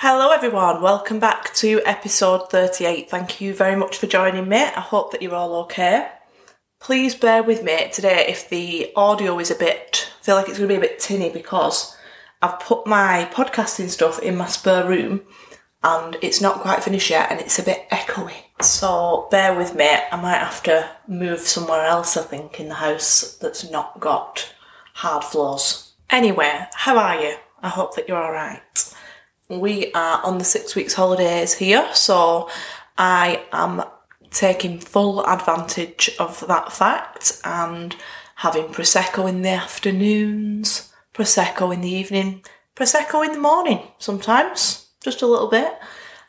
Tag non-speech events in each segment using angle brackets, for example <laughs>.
Hello, everyone. Welcome back to episode 38. Thank you very much for joining me. I hope that you're all okay. Please bear with me today if the audio is a bit, I feel like it's going to be a bit tinny because I've put my podcasting stuff in my spare room and it's not quite finished yet and it's a bit echoey. So bear with me. I might have to move somewhere else, I think, in the house that's not got hard floors. Anyway, how are you? I hope that you're alright we are on the six weeks holidays here, so I am taking full advantage of that fact and having prosecco in the afternoons, prosecco in the evening, prosecco in the morning sometimes, just a little bit,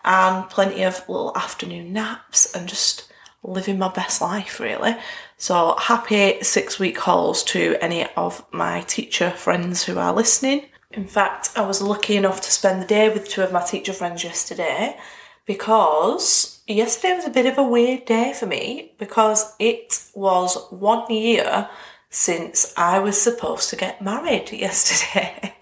and plenty of little afternoon naps and just living my best life really. So happy six week hauls to any of my teacher friends who are listening. In fact, I was lucky enough to spend the day with two of my teacher friends yesterday because yesterday was a bit of a weird day for me because it was one year since I was supposed to get married <laughs> yesterday.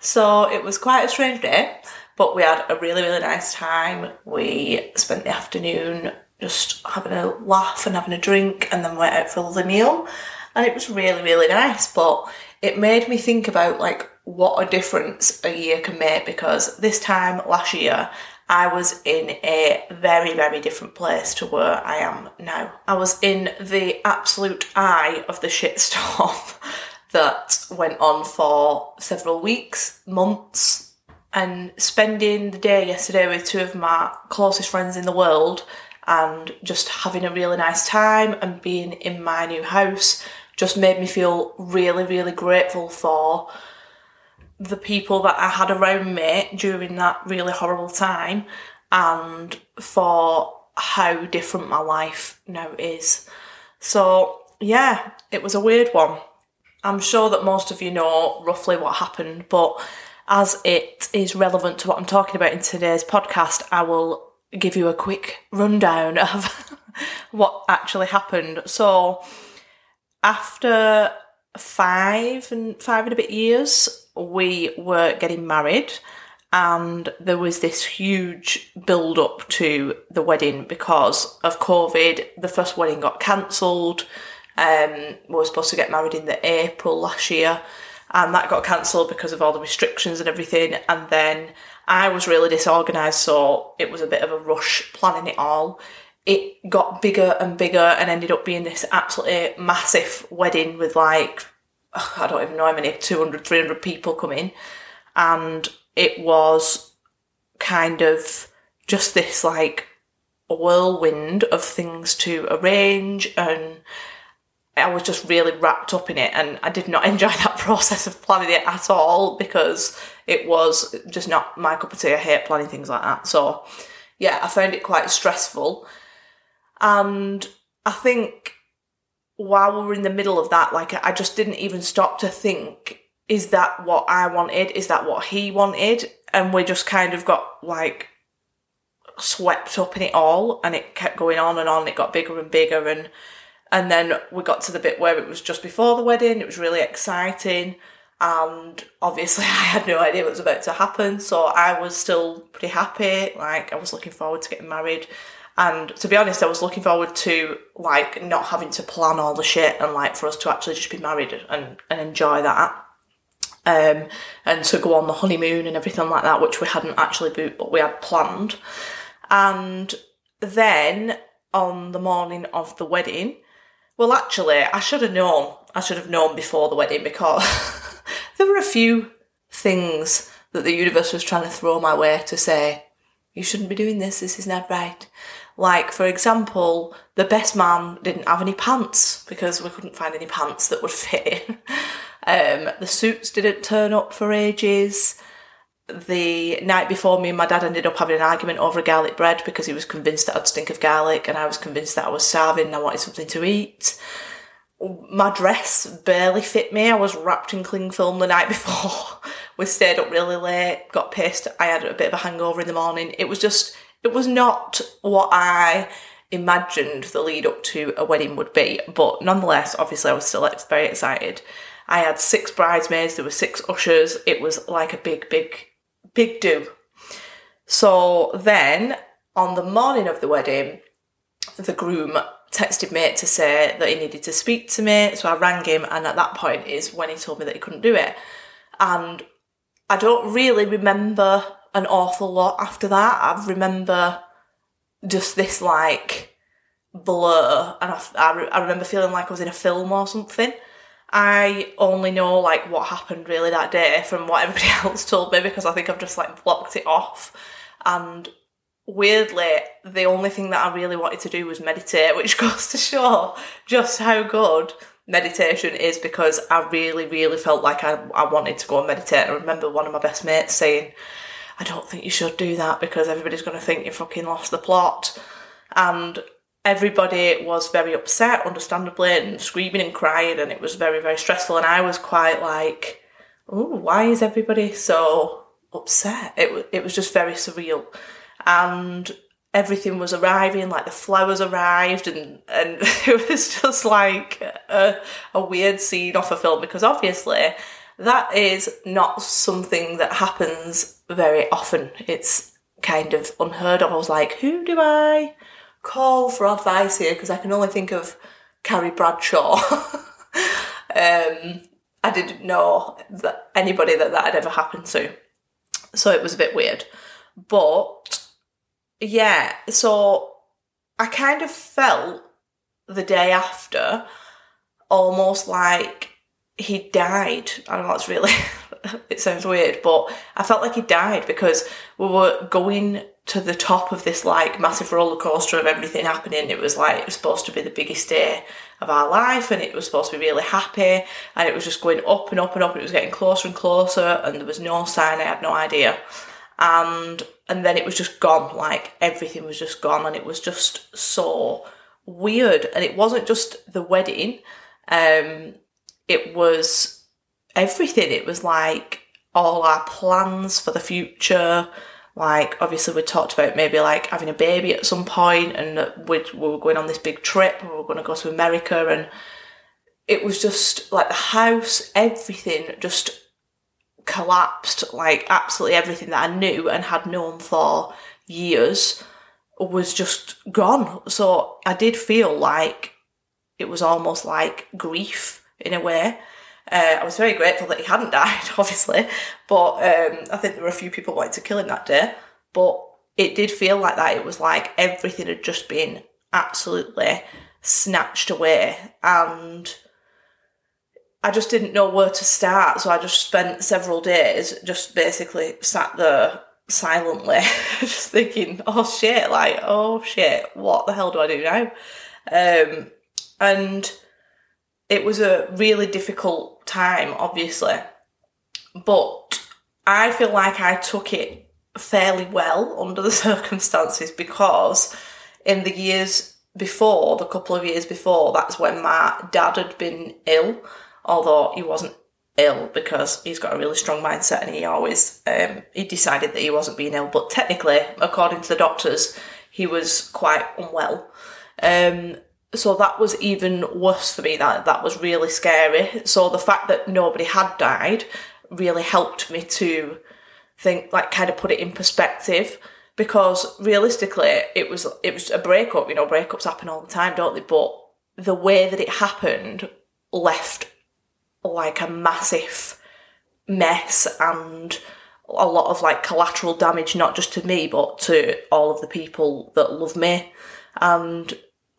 so it was quite a strange day, but we had a really, really nice time. We spent the afternoon just having a laugh and having a drink and then went out for the meal. And it was really, really nice, but it made me think about like what a difference a year can make because this time last year I was in a very, very different place to where I am now. I was in the absolute eye of the shitstorm <laughs> that went on for several weeks, months, and spending the day yesterday with two of my closest friends in the world and just having a really nice time and being in my new house just made me feel really, really grateful for the people that I had around me during that really horrible time and for how different my life now is. So, yeah, it was a weird one. I'm sure that most of you know roughly what happened, but as it is relevant to what I'm talking about in today's podcast, I will give you a quick rundown of <laughs> what actually happened. So, after five and five and a bit years, we were getting married, and there was this huge build up to the wedding because of COVID. The first wedding got cancelled. Um, we were supposed to get married in the April last year, and that got cancelled because of all the restrictions and everything. And then I was really disorganised, so it was a bit of a rush planning it all it got bigger and bigger and ended up being this absolutely massive wedding with like I don't even know how many 200 300 people come in, and it was kind of just this like whirlwind of things to arrange and I was just really wrapped up in it and I did not <laughs> enjoy that process of planning it at all because it was just not my cup of tea. I hate planning things like that. So yeah, I found it quite stressful and I think while we were in the middle of that, like I just didn't even stop to think, is that what I wanted? Is that what he wanted? And we just kind of got like swept up in it all and it kept going on and on. It got bigger and bigger and and then we got to the bit where it was just before the wedding, it was really exciting. And obviously, <laughs> I had no idea what was about to happen, so I was still pretty happy. Like, I was looking forward to getting married. And to be honest, I was looking forward to like not having to plan all the shit and like for us to actually just be married and, and enjoy that. Um, and to go on the honeymoon and everything like that, which we hadn't actually booked, but we had planned. And then on the morning of the wedding, well, actually, I should have known. I should have known before the wedding because <laughs> there were a few things that the universe was trying to throw my way to say, you shouldn't be doing this, this is not right. Like, for example, the best man didn't have any pants because we couldn't find any pants that would fit. <laughs> Um, the suits didn't turn up for ages. The night before, me and my dad ended up having an argument over garlic bread because he was convinced that I'd stink of garlic and I was convinced that I was starving and I wanted something to eat. My dress barely fit me. I was wrapped in cling film the night <laughs> before. we stayed up really late, got pissed. I had a bit of a hangover in the morning. It was just, it was not what I imagined the lead up to a wedding would be, but nonetheless, obviously, I was still very excited. I had six bridesmaids, there were six ushers. It was like a big, big, big do. So then, on the morning of the wedding, the groom texted me to say that he needed to speak to me. So I rang him, and at that point is when he told me that he couldn't do it. And I don't really remember an awful lot after that. I remember just this like blur, and I, I, I remember feeling like I was in a film or something. I only know like what happened really that day from what everybody <laughs> else told me because I think I've just like blocked it off. And weirdly, the only thing that I really wanted to do was meditate, <laughs> which goes to show just how good meditation is because I really, really felt like I, I wanted to go and meditate. I remember one of my best mates saying, I don't think you should do that because everybody's going to think you fucking lost the plot. And everybody was very upset, understandably, and screaming and crying, and it was very, very stressful. And I was quite like, oh, why is everybody so upset? It, it was just very surreal. And everything was arriving, like the flowers arrived, and, and <laughs> it was just like a, a weird scene off a film because obviously that is not something that happens very often. It's kind of unheard of. I was like, who do I call for advice here because I can only think of Carrie Bradshaw. <laughs> um, I didn't know that anybody that that had ever happened to, so it was a bit weird. But yeah, so I kind of felt the day after almost like he died. I know that's really <laughs> it sounds weird, but I felt like he died because we were going to the top of this like massive roller coaster of everything happening. It was like it was supposed to be the biggest day of our life and it was supposed to be really happy and it was just going up and up and up and it was getting closer and closer and there was no sign, I had no idea. And and then it was just gone, like everything was just gone and it was just so weird. And it wasn't just the wedding, um, it was everything. It was like all our plans for the future, like obviously we talked about maybe like having a baby at some point and we, we were going on this big trip we were going to go to america. And it was just like the house everything just collapsed. Like absolutely everything that i knew and had known for years was just gone. So i did feel like it was almost like grief in a way uh, I was very grateful that he hadn't <laughs> died, obviously, but um, I think there were a few people wanting to kill him that day. But it did feel like that. It was like everything had just been absolutely snatched away, and I just didn't know where to start. So I just spent several days just basically sat there silently, <laughs> just thinking, "Oh shit! Like, oh shit! What the hell do I do now?" Um, and it was a really difficult time, obviously, but I feel like I took it fairly well under the <laughs> circumstances because in the years before, the couple of years before, that's when my dad had been ill, although he wasn't ill because he's got a really strong mindset and he always um, he decided that he wasn't being ill. But technically according to the doctors he was quite unwell. Um, so that was even worse for me. That that was really scary. So the fact that nobody had died really helped me to think, like, kind of put it in perspective. Because realistically, it was it was a breakup. You know, breakups happen all the time, don't they? But the way that it happened left like a massive mess and a lot of like collateral damage, not just to me, but to all of the people that love me. And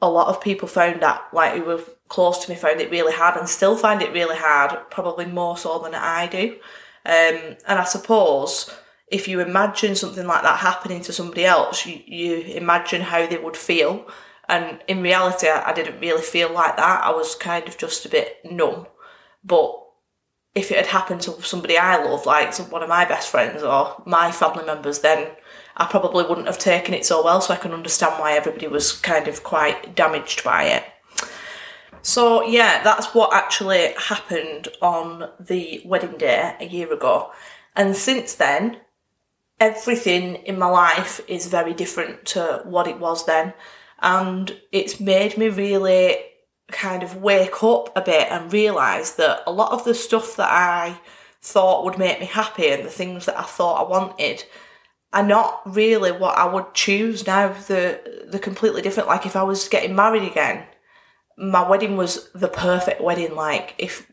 a lot of people found that, like who were close to me, found it really hard and still find it really hard, probably more so than I do. Um, and I suppose if you imagine something like that happening to somebody else, you, you imagine how they would feel. And in reality, I, I didn't really feel like that. I was kind of just a bit numb. But if it had happened to somebody I love, like one of my best friends or my family members, then I probably wouldn't have taken it so well, so I can understand why everybody was kind of quite damaged by it. So, yeah, that's what actually happened on the wedding day a year ago. And since then, everything in my life is very different to what it was then. And it's made me really kind of wake up a bit and realise that a lot of the stuff that I thought would make me happy and the things that I thought I wanted are not really what I would choose now. They're, they're completely different. Like if I was getting married again, my wedding was the perfect wedding. Like if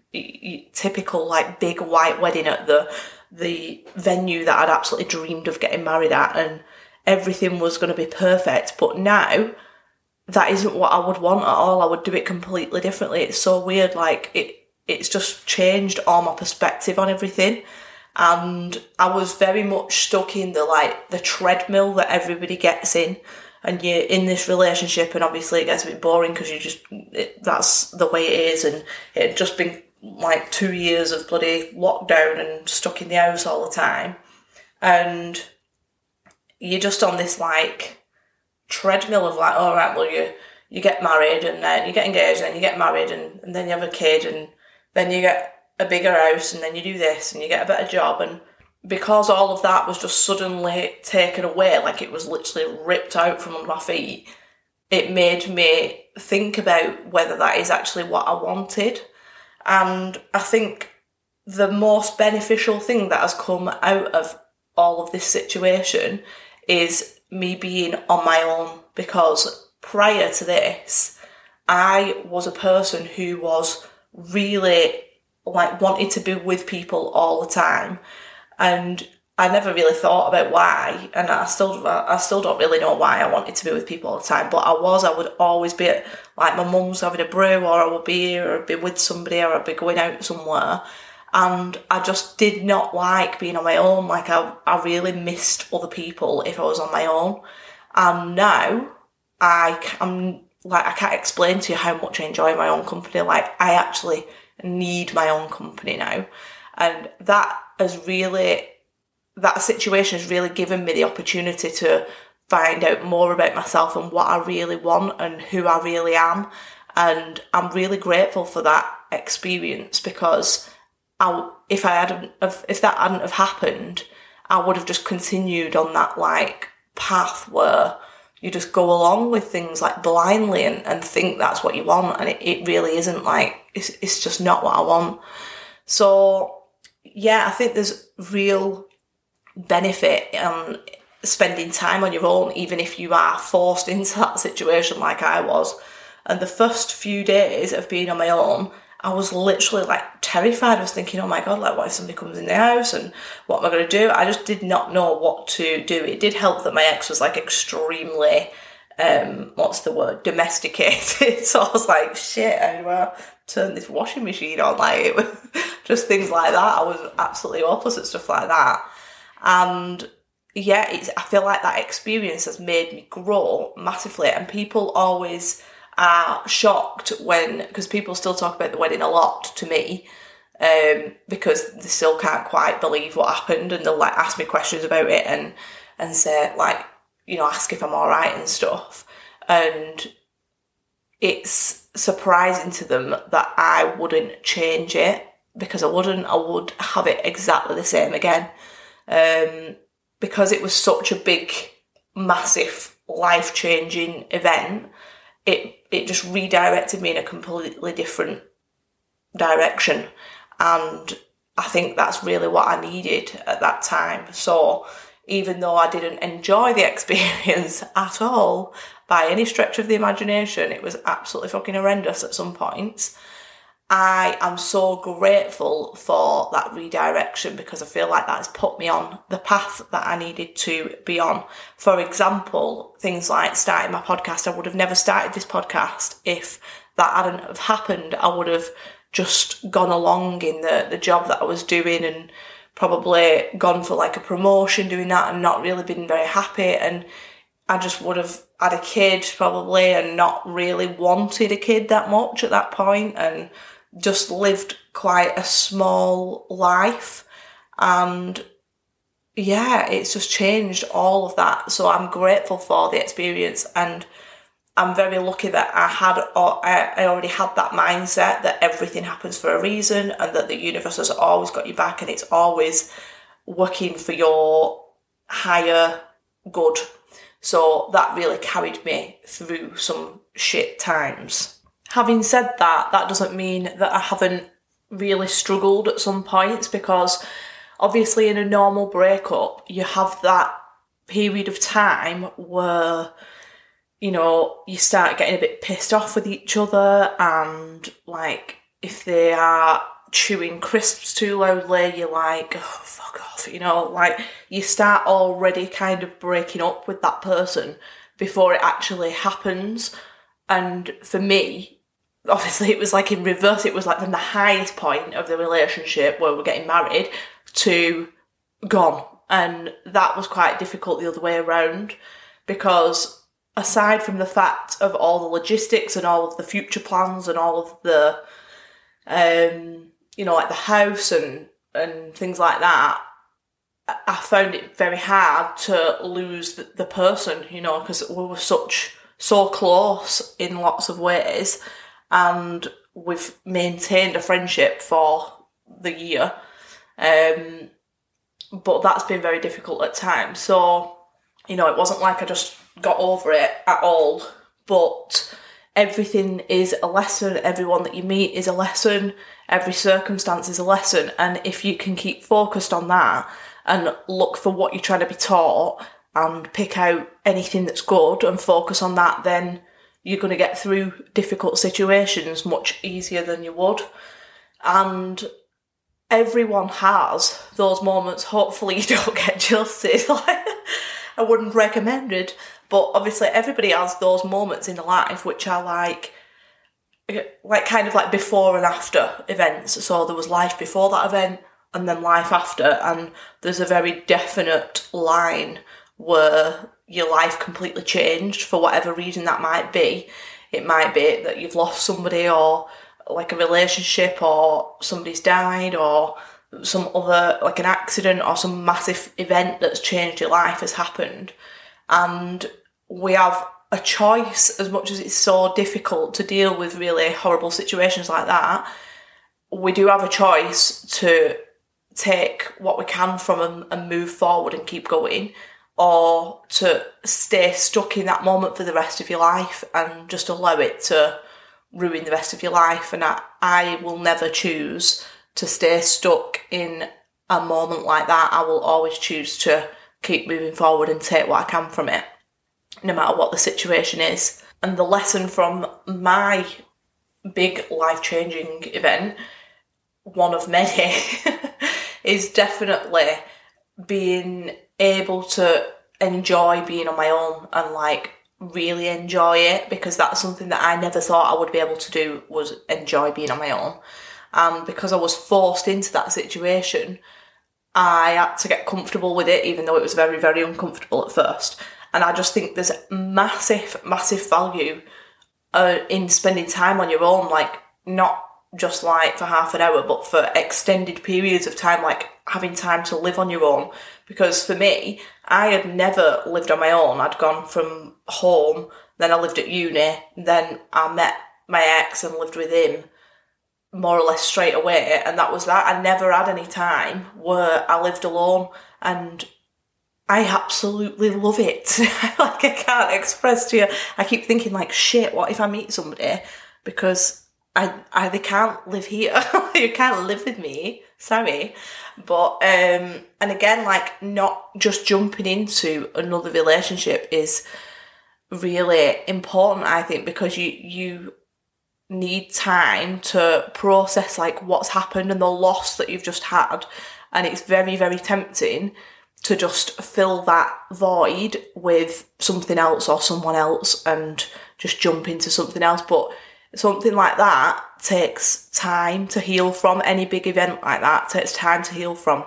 typical like big white wedding at the the venue that I'd absolutely dreamed of getting married at, and everything was going to be perfect. But now that isn't what I would want at all. I would do it completely differently. It's so weird. Like it, it's just changed all my perspective on everything. And I was very much stuck in the like the treadmill that everybody gets in, and you're in this relationship, and obviously it gets a bit boring because you just it, that's the way it is, and it had just been like two years of bloody lockdown and stuck in the house all the time, and you're just on this like treadmill of like, all right, well you you get married and then you get engaged and then you get married and, and then you have a kid and then you get a bigger house and then you do this and you get a better job and because all of that was just suddenly taken away, like it was literally ripped out from under my feet, it made me think about whether that is actually what I wanted. And I think the most beneficial thing that has come out of all of this situation is me being on my own because prior to this, I was a person who was really like wanted to be with people all the time and I never really thought about why, and I still I still don't really know why I wanted to be with people all the time. But I was, I would always be at like my mum's having a brew, or I would be here, or I'd be with somebody, or I'd be going out somewhere, and I just did not like being on my own. Like I, I really missed other people if I was on my own. And now I am like I can't explain to you how much I enjoy my own company. Like I actually need my own company now, and that has really that situation has really given me the opportunity to find out more about myself and what I really want and who I really am. And I'm really grateful for that experience because I, if I hadn't, if that hadn't have happened, I would have just continued on that like path where you just go along with things like blindly and, and think that's what you want. And it, it really isn't like, it's, it's just not what I want. So yeah, I think there's real benefit in spending time on your own, even if you are forced <laughs> into that situation like I was. And the first few days of being on my own, I was literally like terrified. I was thinking, oh my god, like what if somebody comes in the house and what am I going to do? I just did not know what to do. It did help that my ex was like extremely, um, what's the word, domesticated. <laughs> so I was like, shit, how do I turn this washing machine on? Like, it was <laughs> just things like that. I was absolutely hopeless at stuff like that. And yeah, it's, I feel like that experience has made me grow massively. And people always, are shocked when because people still talk about the wedding a lot to me um, because they still can't quite believe what happened and they'll like ask me questions about it and and say like you know ask if I'm all right and stuff. And it's surprising to them that I wouldn't change it because I wouldn't I would have it exactly the same again. Um, because it was such a big massive life changing event it it just redirected me in a completely different direction. And I think that's really what I needed at that time. So even though I didn't enjoy the <laughs> experience at all by any stretch of the imagination, it was absolutely fucking horrendous at some points. I am so grateful for that redirection because I feel like that has put me on the path that I needed to be on. For example, things like starting my podcast, I would have never started this podcast if that hadn't have happened. I would have just gone along in the, the job that I was doing and probably gone for like a promotion doing that and not really been very happy and I just would have had a kid probably and not really wanted a kid that much at that point and just lived quite a small life and yeah, it's just changed all of that. So I'm grateful for the experience and I'm very lucky that I had I already had that mindset that everything happens for a reason and that the universe has always got you back and it's always working for your higher good. So that really carried me through some shit times. Having said that, that doesn't mean that I haven't really struggled at some points because obviously in a normal breakup you have that period of time where you know you start getting a bit pissed off with each other and like if they are chewing crisps too loudly you're like oh, fuck off you know like you start already kind of breaking up with that person before it actually happens. And for me obviously it was like in reverse it was like from the highest point of the relationship where we're getting married to gone. And that was quite difficult the other way around because aside from the fact of all the logistics and all of the future plans and all of the um you know like the house and and things like that I found it very hard to lose the, the person, you know, because we were such so close in lots of ways, and we've maintained a friendship for the year. Um, but that's been very difficult at times. So, you know, it wasn't like I just got over it at all, but everything is a lesson. Everyone that you meet is a lesson. Every circumstance is a lesson. And if you can keep focused on that and look for what you're trying to be taught and pick out anything that's good and focus on that, then you're going to get through difficult situations much easier than you would. And everyone has those moments. Hopefully, <laughs> you don't get jilted. <laughs> I wouldn't recommend it, but obviously, everybody has those moments in life which are like, like kind of like before and after events. So there was life before that event, and then life after, and there's a very definite line where your life completely changed for whatever reason that might be. It might be that you've lost somebody or like a relationship or somebody's died or some other like an accident or some massive event that's changed your life has happened and we have a choice as much as it's so difficult to deal with really horrible situations like that we do have a choice to take what we can from them and move forward and keep going or to stay stuck in that moment for the rest of your life and just allow it to ruin the rest of your life. And I, I will never choose to stay stuck in a moment like that. I will always choose to keep moving forward and take what I can from it, no matter what the situation is. And the lesson from my big life changing event, one of many, <laughs> is definitely being able to enjoy being on my own and like really enjoy it because that's something that I never thought I would be able to do was enjoy being on my own. And because I was forced into that situation, I had to get comfortable with it, even though it was very, very uncomfortable at first. And I just think there's massive, massive value uh, in spending time on your own, like not just like for half an hour, but for extended periods of time, like having time to live on your own. Because for me, I had never lived on my own. I'd gone from home, then I lived at uni, then I met my ex and lived with him more or less straight away, and that was that. I never had any time where I lived alone, and I absolutely love it. <laughs> like I can't express to you. I keep thinking like, shit, what if I meet somebody? Because I, I they can't live here. <laughs> you can't live with me. Sorry. But um and again, like not just jumping into another relationship is really important, I think, because you you need time to process like what's happened and the loss that you've just had. And it's very, very tempting to just fill that void with something else or someone else and just jump into something else. But something like that takes time to heal from. Any big event like that takes time to heal from.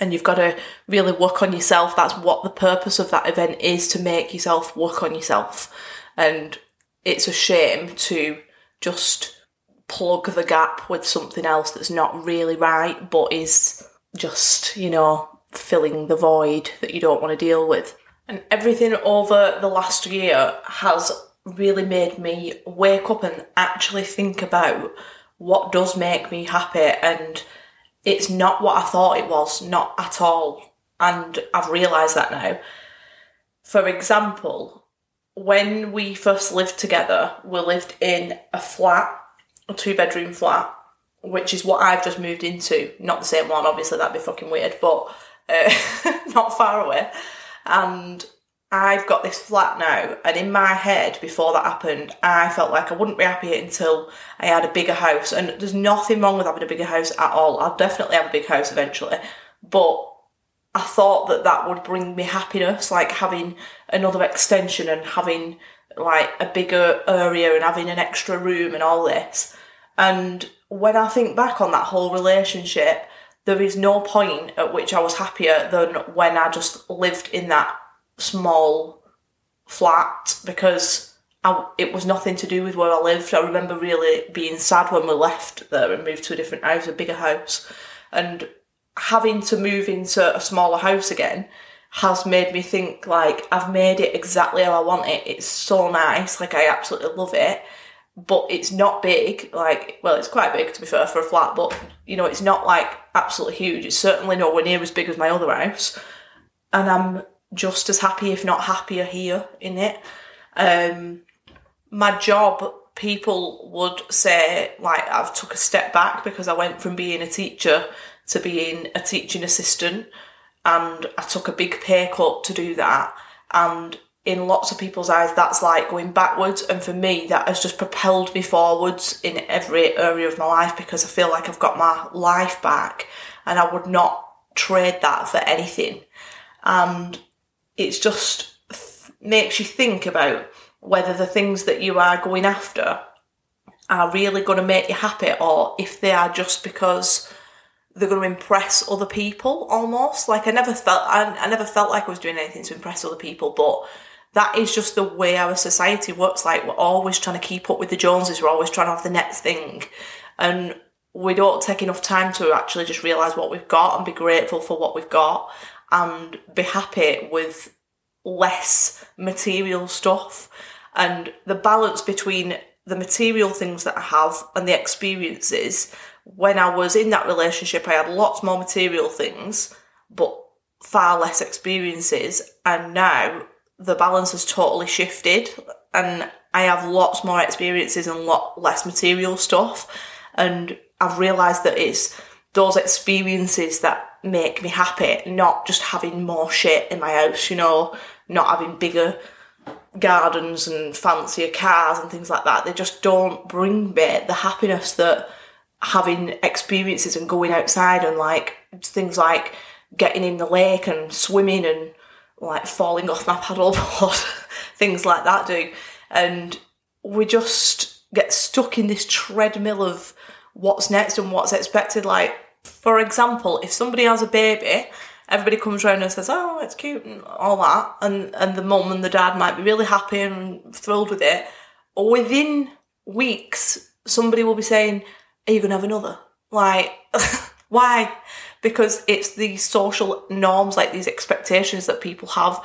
And you've got to really work on yourself. That's what the purpose of that event is to make yourself work on yourself. And it's a shame to just plug the gap with something else that's not really right, but is just, you know, filling the void that you don't want to deal with. And everything over the last year has really made me wake up and actually think about what does make me happy and it's not what I thought it was, not at all. And I've realised that now. For example, when we first lived together, we lived in a flat, a two bedroom flat, which is what I've just moved into. Not the same one, obviously, that'd be fucking weird, but uh, <laughs> not far away. And I've got this flat now, and in my head, before that happened, I felt like I wouldn't be happy until I had a bigger house. And there's nothing wrong with having a bigger house at all. I'll definitely have a big house eventually. But I thought that that would bring me happiness, like having another extension and having like a bigger area and having an extra room and all this. And when I think back on that whole relationship, there is no point at which I was happier than when I just lived in that small flat because I, it was nothing to do with where I lived. I remember really being sad when we left there and moved to a different house, a bigger house, and having to move into a smaller house again has made me think like I've made it exactly how I want it. It's so nice, like I absolutely love it. But it's not big, like well, it's quite big to be fair for a flat, but you know, it's not like absolutely huge. It's certainly nowhere near as big as my other house. And I'm just as happy, if not happier, here in it. Um, my job, people would say like I've took a step back because I went from being a teacher to being a teaching assistant, and I took a big pay cut to do that. And in lots of people's eyes, that's like going backwards, and for me, that has just propelled me forwards in every area of my life because I feel like I've got my life back, and I would not trade that for anything. And it's just makes you think about whether the things that you are going after are really going to make you happy or if they are just because they're going to impress other people almost. Like i never felt I, I never felt like i was doing anything to impress other people but that is just the way our society works. Like we're always trying to keep up with the joneses. We're always trying to have the next thing. And we don't take enough time to actually just realize what we've got and be grateful for what we've got and be happy with less material stuff and the balance between the material things that I have and the experiences. When I was in that relationship, I had lots more material things, but far less experiences. And now the balance has totally shifted, and I have lots more experiences and lot less material stuff. And I've realised that it's those experiences that make me happy, not just having more shit in my house, you know, not having bigger gardens and fancier cars and things like that. They just don't bring me the happiness that having experiences and going outside and like things like getting in the lake and swimming and like falling off my paddleboard, <laughs> things like that do. And we just get stuck in this treadmill of what's next and what's expected. Like, for example, if somebody has a baby, everybody comes around and says, "Oh, it's cute" and all that, and and the mum and the dad might be really happy and thrilled with it. Within weeks, somebody will be saying, "Are you going to have another?" Like, <laughs> why? Because it's these social norms, like these expectations that people have,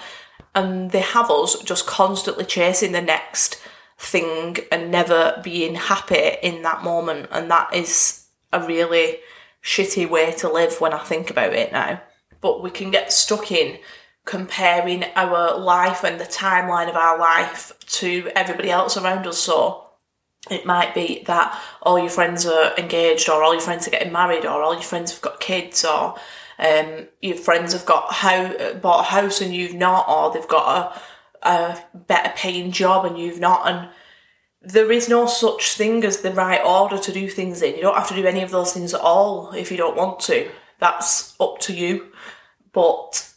and they have us just constantly chasing the next thing and never being happy in that moment, and that is a really shitty way to live when I think about it now. But we can get stuck in comparing our life and the timeline of our life to everybody else around us. So it might be that all your friends are engaged, or all your friends are getting married, or all your friends have got kids, or um, your friends have got how bought a house and you've not, or they've got a, a better paying job and you've not, and there is no such thing as the right order to do things in. You don't have to do any of those things at all if you don't want to. That's up to you. But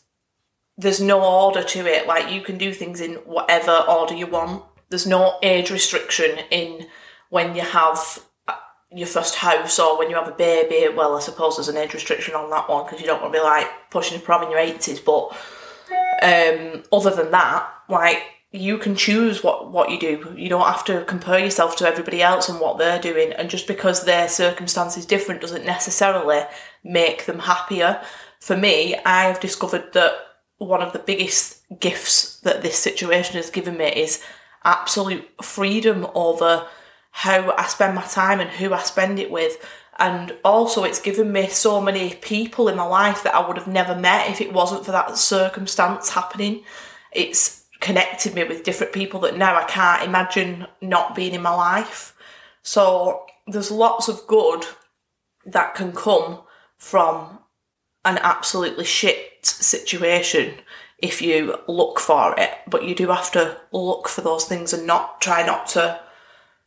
there's no order to it. Like you can do things in whatever order you want. There's no age restriction in when you have uh, your first house or when you have a baby. Well, I suppose there's an age restriction on that one because you don't want to be like pushing a prom in your 80s. But um, other than that, like you can choose what, what you do. You don't have to compare yourself to everybody else and what they're doing. And just because their circumstance is different doesn't necessarily make them happier. For me, I have discovered that one of the biggest gifts that this situation has given me is absolute freedom over how I spend my time and who I spend it with. And also, it's given me so many people in my life that I would have never met if it wasn't for that circumstance happening. It's connected me with different people that now I can't imagine not being in my life. So there's lots of good that can come from an absolutely shit situation if you look for it, but you do have to look for those things and not try not to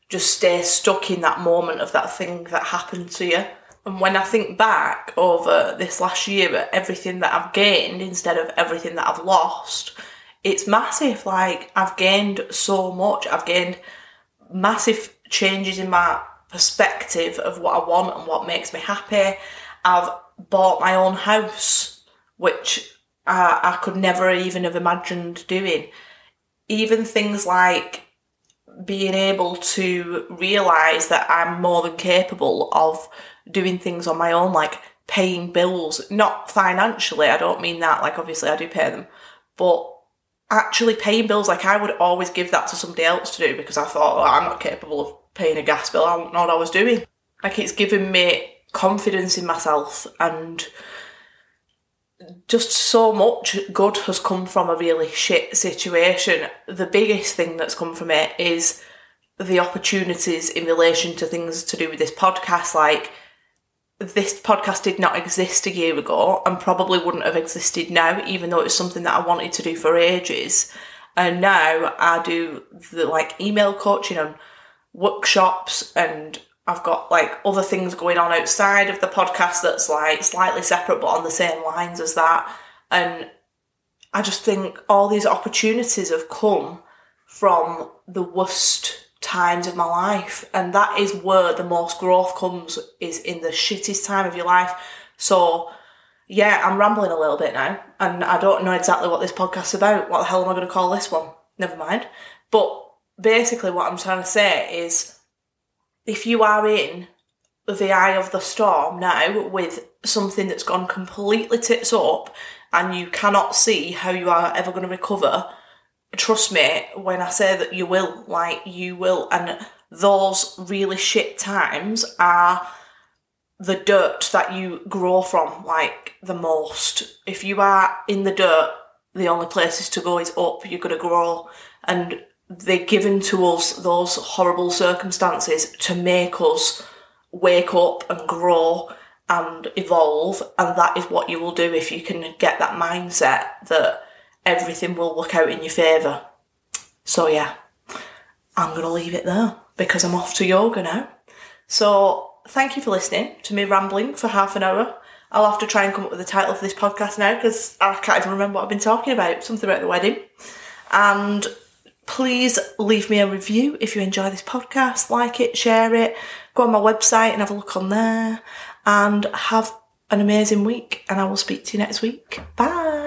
just stay stuck in that moment of that thing that happened to you. And when I think back over this last year at everything that I've gained instead of everything that I've lost, it's massive. Like, I've gained so much. I've gained massive changes in my perspective of what I want and what makes me happy. I've bought my own house, which I, I could never even have imagined doing. Even things like being able to realize that I'm more than capable of doing things on my own, like paying bills, not financially, I don't mean that, like obviously I do pay them, but actually paying bills, like I would always give that to somebody else to do because I thought, oh, I'm not capable of paying a gas bill, I don't know what I was doing. Like it's given me confidence in myself and just so much good has come from a really shit situation. The biggest thing that's come from it is the opportunities in relation to things to do with this podcast. Like, this podcast did not exist a year ago and probably wouldn't have existed now, even though it was something that I wanted to do for ages. And now I do the like email coaching and workshops and I've got like other things going on outside of the podcast that's like slightly separate but on the same lines as that. And I just think all these opportunities have come from the worst times of my life. And that is where the most growth comes is in the shittest time of your life. So yeah, I'm rambling a little bit now and I don't know exactly what this podcast's about. What the hell am I going to call this one? Never mind. But basically what I'm trying to say is if you are in the eye of the storm now with something that's gone completely tits up and you cannot see how you are ever going to recover, trust me when I say that you will, like you will. And those really shit times are the dirt that you grow from, like the most. If you are in the dirt, the only places to go is up, you're going to grow. And they're given to us those horrible circumstances to make us wake up and grow and evolve and that is what you will do if you can get that mindset that everything will work out in your favour so yeah i'm going to leave it there because i'm off to yoga now so thank you for listening to me rambling for half an hour i'll have to try and come up with a title for this podcast now because i can't even remember what i've been talking about something about the wedding and Please leave me a review if you enjoy this podcast, like it, share it, go on my website and have a look on there, and have an amazing week. And I will speak to you next week. Bye.